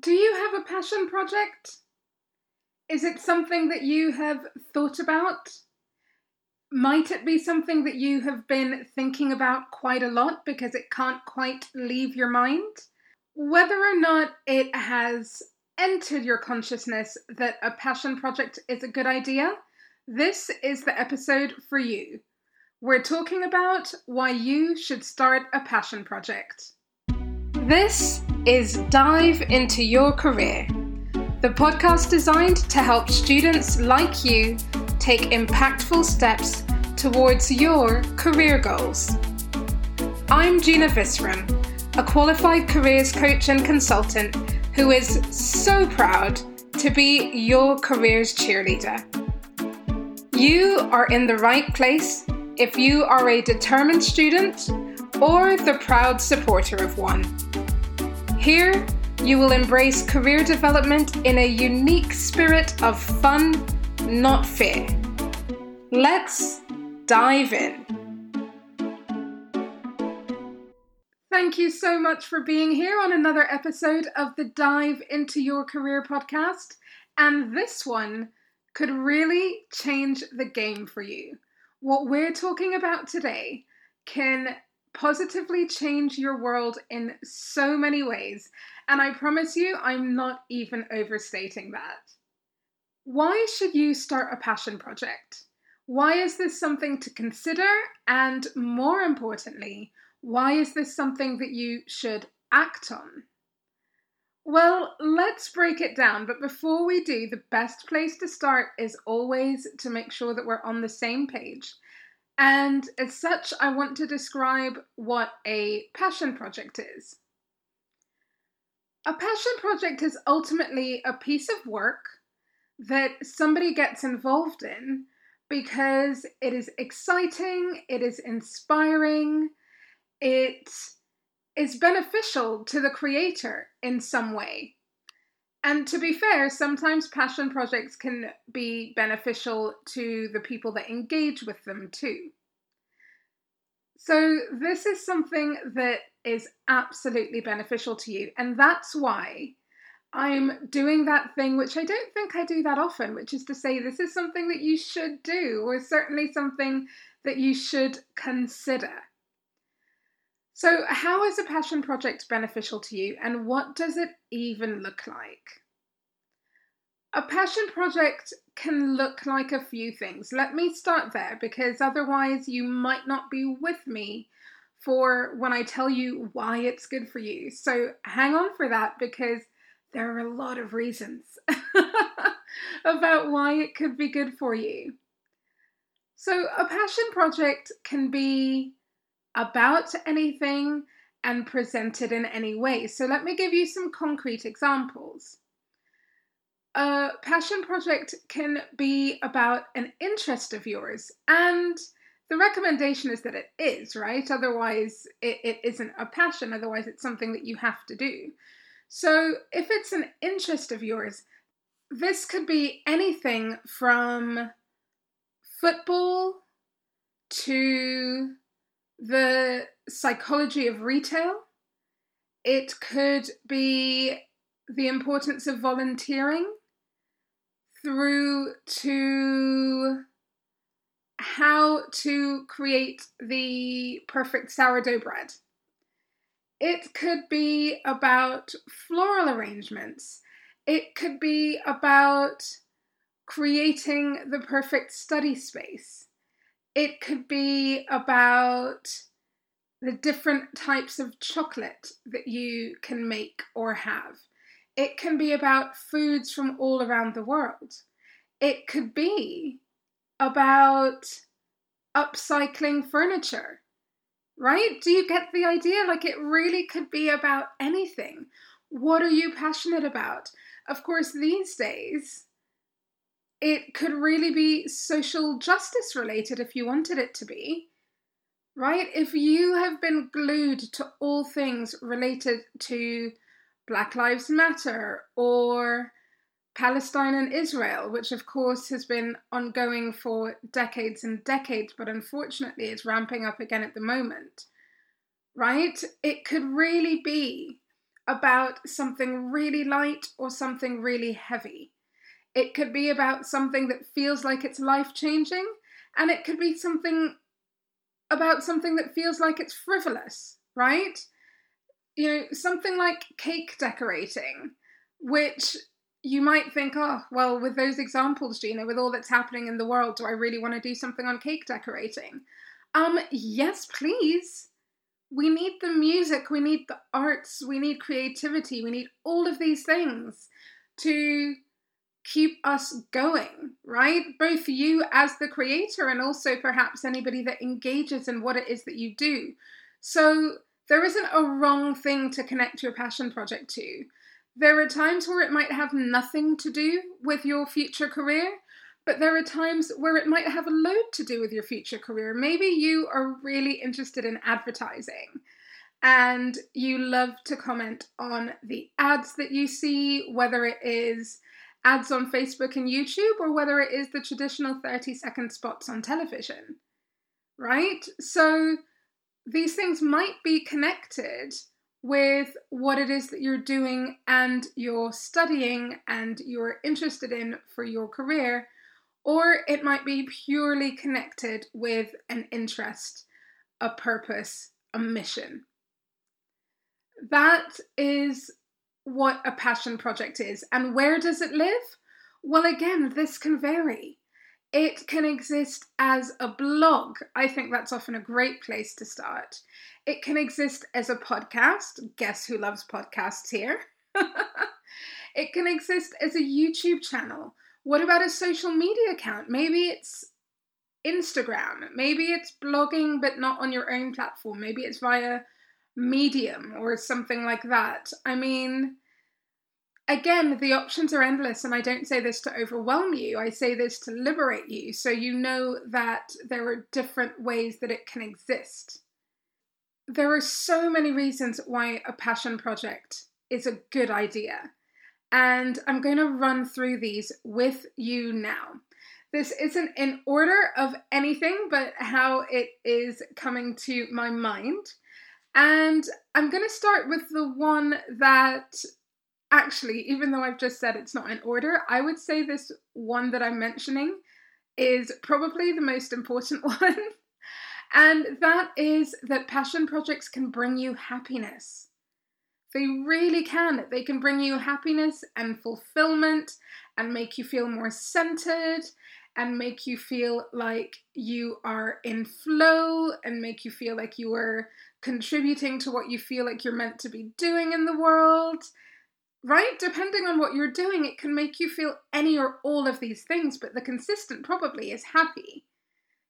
Do you have a passion project? Is it something that you have thought about? Might it be something that you have been thinking about quite a lot because it can't quite leave your mind? Whether or not it has entered your consciousness that a passion project is a good idea, this is the episode for you. We're talking about why you should start a passion project. This is Dive into Your Career, the podcast designed to help students like you take impactful steps towards your career goals. I'm Gina Visram, a qualified careers coach and consultant who is so proud to be your careers cheerleader. You are in the right place if you are a determined student or the proud supporter of one. Here, you will embrace career development in a unique spirit of fun, not fear. Let's dive in. Thank you so much for being here on another episode of the Dive into Your Career podcast. And this one could really change the game for you. What we're talking about today can positively change your world in so many ways. And I promise you, I'm not even overstating that. Why should you start a passion project? Why is this something to consider? And more importantly, why is this something that you should act on? Well, let's break it down. But before we do, the best place to start is always to make sure that we're on the same page and as such, I want to describe what a passion project is. A passion project is ultimately a piece of work that somebody gets involved in because it is exciting, it is inspiring, it is beneficial to the creator in some way. And to be fair, sometimes passion projects can be beneficial to the people that engage with them too. So, this is something that is absolutely beneficial to you, and that's why I'm doing that thing which I don't think I do that often, which is to say, this is something that you should do, or certainly something that you should consider. So, how is a passion project beneficial to you, and what does it even look like? A passion project can look like a few things. Let me start there because otherwise, you might not be with me for when I tell you why it's good for you. So, hang on for that because there are a lot of reasons about why it could be good for you. So, a passion project can be about anything and presented in any way. So, let me give you some concrete examples. A passion project can be about an interest of yours, and the recommendation is that it is, right? Otherwise, it, it isn't a passion, otherwise, it's something that you have to do. So, if it's an interest of yours, this could be anything from football to the psychology of retail. It could be the importance of volunteering through to how to create the perfect sourdough bread. It could be about floral arrangements. It could be about creating the perfect study space. It could be about the different types of chocolate that you can make or have. It can be about foods from all around the world. It could be about upcycling furniture, right? Do you get the idea? Like it really could be about anything. What are you passionate about? Of course, these days, it could really be social justice related if you wanted it to be. Right? If you have been glued to all things related to Black Lives Matter or Palestine and Israel, which of course has been ongoing for decades and decades, but unfortunately is ramping up again at the moment, right? It could really be about something really light or something really heavy. It could be about something that feels like it's life changing, and it could be something about something that feels like it's frivolous, right? You know, something like cake decorating, which you might think, oh, well, with those examples, Gina, with all that's happening in the world, do I really want to do something on cake decorating? Um, yes, please. We need the music, we need the arts, we need creativity, we need all of these things to keep us going, right? Both you as the creator and also perhaps anybody that engages in what it is that you do. So there isn't a wrong thing to connect your passion project to. There are times where it might have nothing to do with your future career, but there are times where it might have a load to do with your future career. Maybe you are really interested in advertising and you love to comment on the ads that you see, whether it is ads on Facebook and YouTube or whether it is the traditional 30 second spots on television, right? So these things might be connected with what it is that you're doing and you're studying and you're interested in for your career, or it might be purely connected with an interest, a purpose, a mission. That is what a passion project is. And where does it live? Well, again, this can vary. It can exist as a blog. I think that's often a great place to start. It can exist as a podcast. Guess who loves podcasts here? it can exist as a YouTube channel. What about a social media account? Maybe it's Instagram. Maybe it's blogging, but not on your own platform. Maybe it's via Medium or something like that. I mean, again, the options are endless, and I don't say this to overwhelm you. I say this to liberate you so you know that there are different ways that it can exist. There are so many reasons why a passion project is a good idea, and I'm going to run through these with you now. This isn't in order of anything, but how it is coming to my mind. And I'm going to start with the one that actually, even though I've just said it's not in order, I would say this one that I'm mentioning is probably the most important one. and that is that passion projects can bring you happiness. They really can. They can bring you happiness and fulfillment and make you feel more centered and make you feel like you are in flow and make you feel like you are contributing to what you feel like you're meant to be doing in the world right? Depending on what you're doing, it can make you feel any or all of these things, but the consistent probably is happy.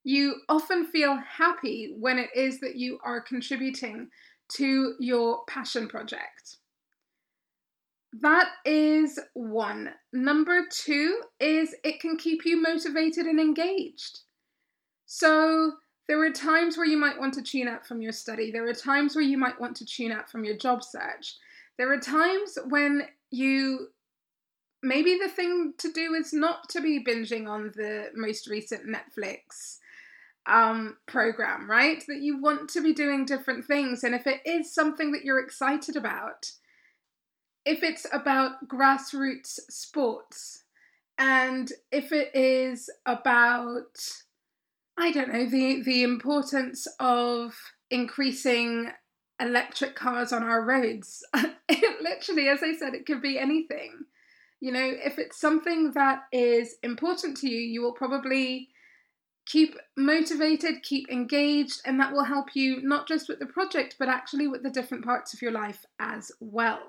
You often feel happy when it is that you are contributing to your passion project. That is one. Number two is it can keep you motivated and engaged. So, there are times where you might want to tune out from your study. There are times where you might want to tune out from your job search. There are times when you maybe the thing to do is not to be binging on the most recent Netflix um, program, right? That you want to be doing different things. And if it is something that you're excited about, if it's about grassroots sports, and if it is about, I don't know, the, the importance of increasing electric cars on our roads. it literally, as I said, it could be anything. You know, if it's something that is important to you, you will probably keep motivated, keep engaged, and that will help you not just with the project, but actually with the different parts of your life as well.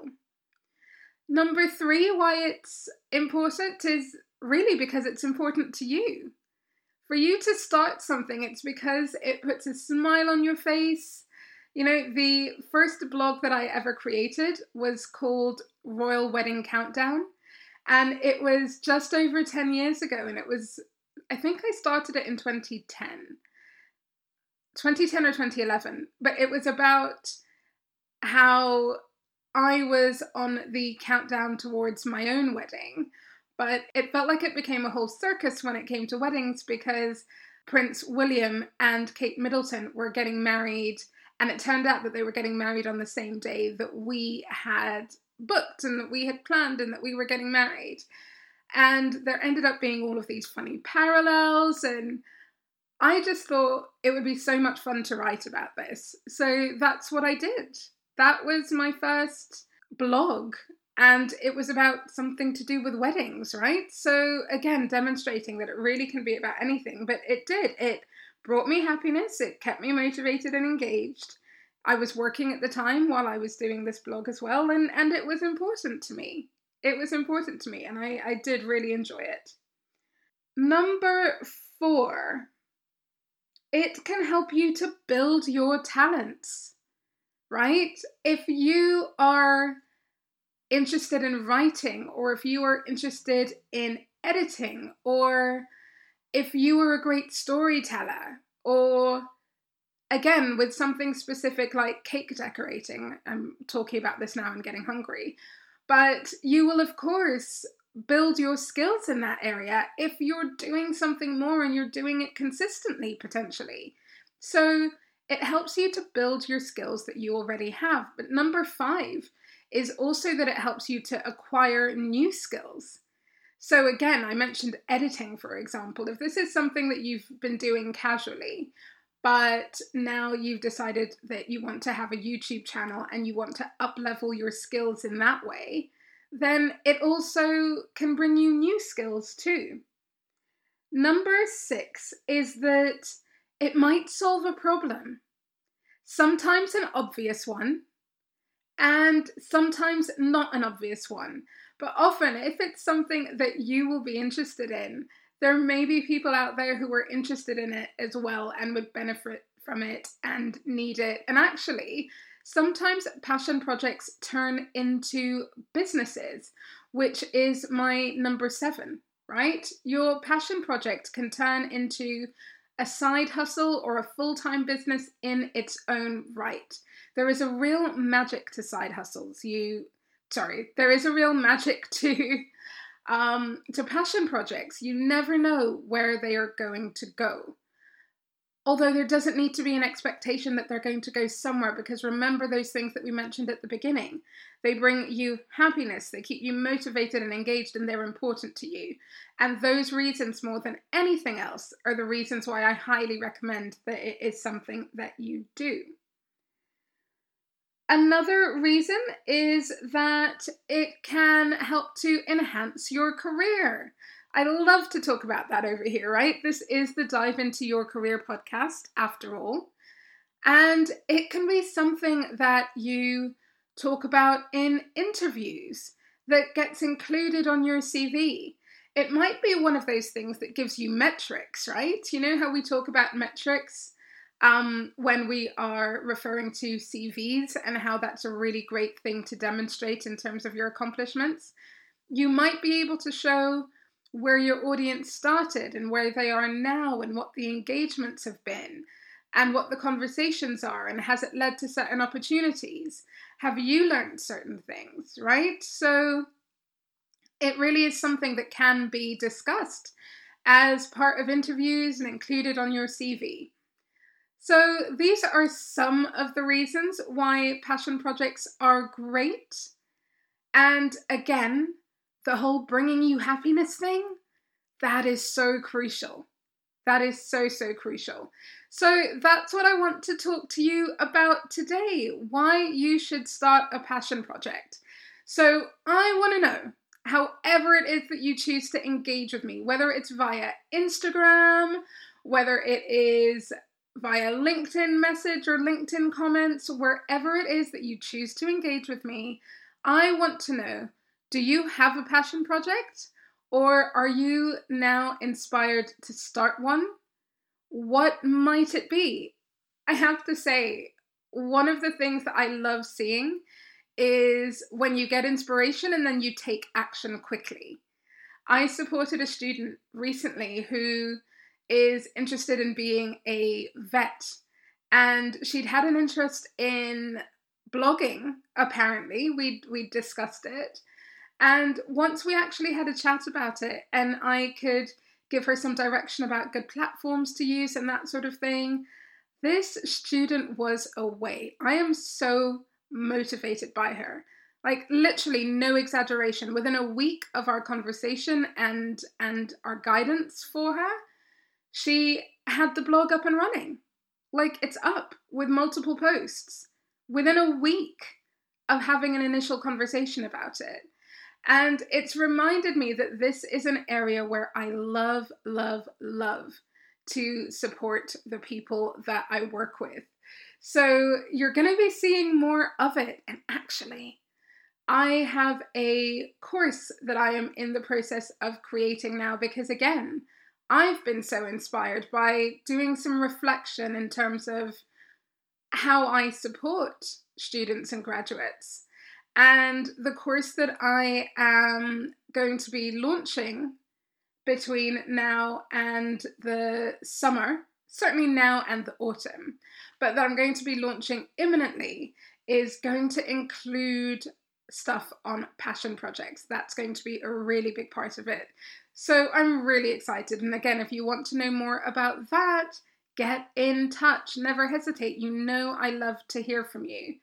Number three, why it's important is really because it's important to you. For you to start something, it's because it puts a smile on your face, you know, the first blog that I ever created was called Royal Wedding Countdown. And it was just over 10 years ago. And it was, I think I started it in 2010. 2010 or 2011. But it was about how I was on the countdown towards my own wedding. But it felt like it became a whole circus when it came to weddings because Prince William and Kate Middleton were getting married And it turned out that they were getting married on the same day that we had booked and that we had planned and that we were getting married. And there ended up being all of these funny parallels. And I just thought it would be so much fun to write about this. So that's what I did. That was my first blog. And it was about something to do with weddings, right? So, again, demonstrating that it really can be about anything. But it did. It brought me happiness, it kept me motivated and engaged. I was working at the time while I was doing this blog as well, and, and it was important to me. It was important to me, and I, I did really enjoy it. Number four, it can help you to build your talents, right? If you are interested in writing, or if you are interested in editing, or if you were a great storyteller, or again, with something specific like cake decorating, I'm talking about this now and getting hungry, but you will, of course, build your skills in that area if you're doing something more and you're doing it consistently, potentially. So it helps you to build your skills that you already have. But number five is also that it helps you to acquire new skills. So, again, I mentioned editing, for example. If this is something that you've been doing casually, but now you've decided that you want to have a YouTube channel and you want to up level your skills in that way, then it also can bring you new skills too. Number six is that it might solve a problem, sometimes an obvious one, and sometimes not an obvious one. But often, if it's something that you will be interested in, there may be people out there who are interested in it as well and would benefit from it and need it. And actually, sometimes passion projects turn into businesses, which is my number seven, right? Your passion project can turn into a side hustle or a full time business in its own right. There is a real magic to side hustles. You, sorry, there is a real magic to um, to passion projects, you never know where they are going to go. Although there doesn't need to be an expectation that they're going to go somewhere, because remember those things that we mentioned at the beginning. They bring you happiness, they keep you motivated and engaged, and they're important to you. And those reasons, more than anything else, are the reasons why I highly recommend that it is something that you do. Another reason is that it can help to enhance your career. I love to talk about that over here, right? This is the Dive Into Your Career podcast, after all. And it can be something that you talk about in interviews that gets included on your CV. It might be one of those things that gives you metrics, right? You know how we talk about metrics um, when we are referring to CVs and how that's a really great thing to demonstrate in terms of your accomplishments. You might be able to show where your audience started and where they are now and what the engagements have been and what the conversations are and has it led to certain opportunities have you learned certain things right so it really is something that can be discussed as part of interviews and included on your cv so, these are some of the reasons why passion projects are great. And again, the whole bringing you happiness thing, that is so crucial. That is so, so crucial. So, that's what I want to talk to you about today why you should start a passion project. So, I want to know however it is that you choose to engage with me, whether it's via Instagram, whether it is via LinkedIn message or LinkedIn comments, wherever it is that you choose to engage with me, I want to know do you have a passion project or are you now inspired to start one? What might it be? I have to say, one of the things that I love seeing is when you get inspiration and then you take action quickly. I supported a student recently who is interested in being a vet. And she'd had an interest in blogging, apparently. We'd, we'd discussed it. And once we actually had a chat about it, and I could give her some direction about good platforms to use and that sort of thing, This student was away. I am so motivated by her. Like literally no exaggeration. Within a week of our conversation and and our guidance for her, she had the blog up and running. Like it's up with multiple posts within a week of having an initial conversation about it. And it's reminded me that this is an area where I love, love, love to support the people that I work with. So you're going to be seeing more of it. And actually, I have a course that I am in the process of creating now because, again, I've been so inspired by doing some reflection in terms of how I support students and graduates. And the course that I am going to be launching between now and the summer, certainly now and the autumn, but that I'm going to be launching imminently is going to include stuff on passion projects. That's going to be a really big part of it. So I'm really excited. And again, if you want to know more about that, get in touch. Never hesitate. You know I love to hear from you.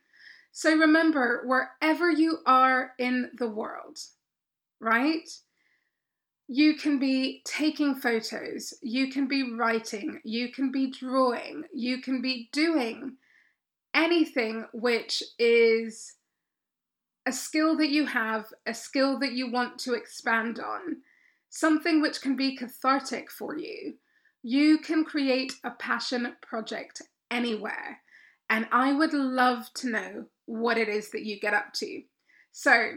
So remember, wherever you are in the world, right? You can be taking photos, you can be writing, you can be drawing, you can be doing anything which is a skill that you have, a skill that you want to expand on, something which can be cathartic for you. You can create a passion project anywhere. And I would love to know what it is that you get up to. So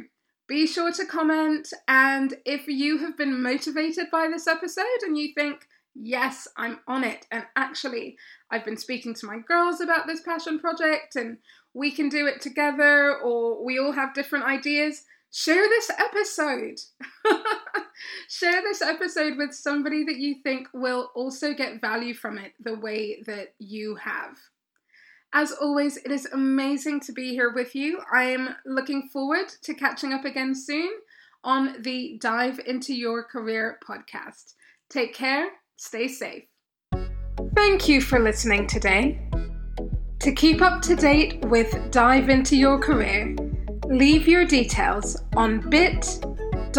be sure to comment. And if you have been motivated by this episode and you think, yes, I'm on it, and actually, I've been speaking to my girls about this passion project and we can do it together, or we all have different ideas, share this episode. share this episode with somebody that you think will also get value from it the way that you have. As always, it is amazing to be here with you. I am looking forward to catching up again soon on the Dive into Your Career podcast. Take care, stay safe. Thank you for listening today. To keep up to date with Dive into Your Career, leave your details on bit.ly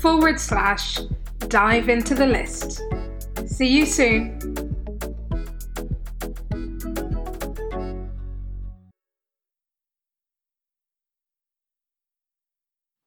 forward slash dive into the list. See you soon.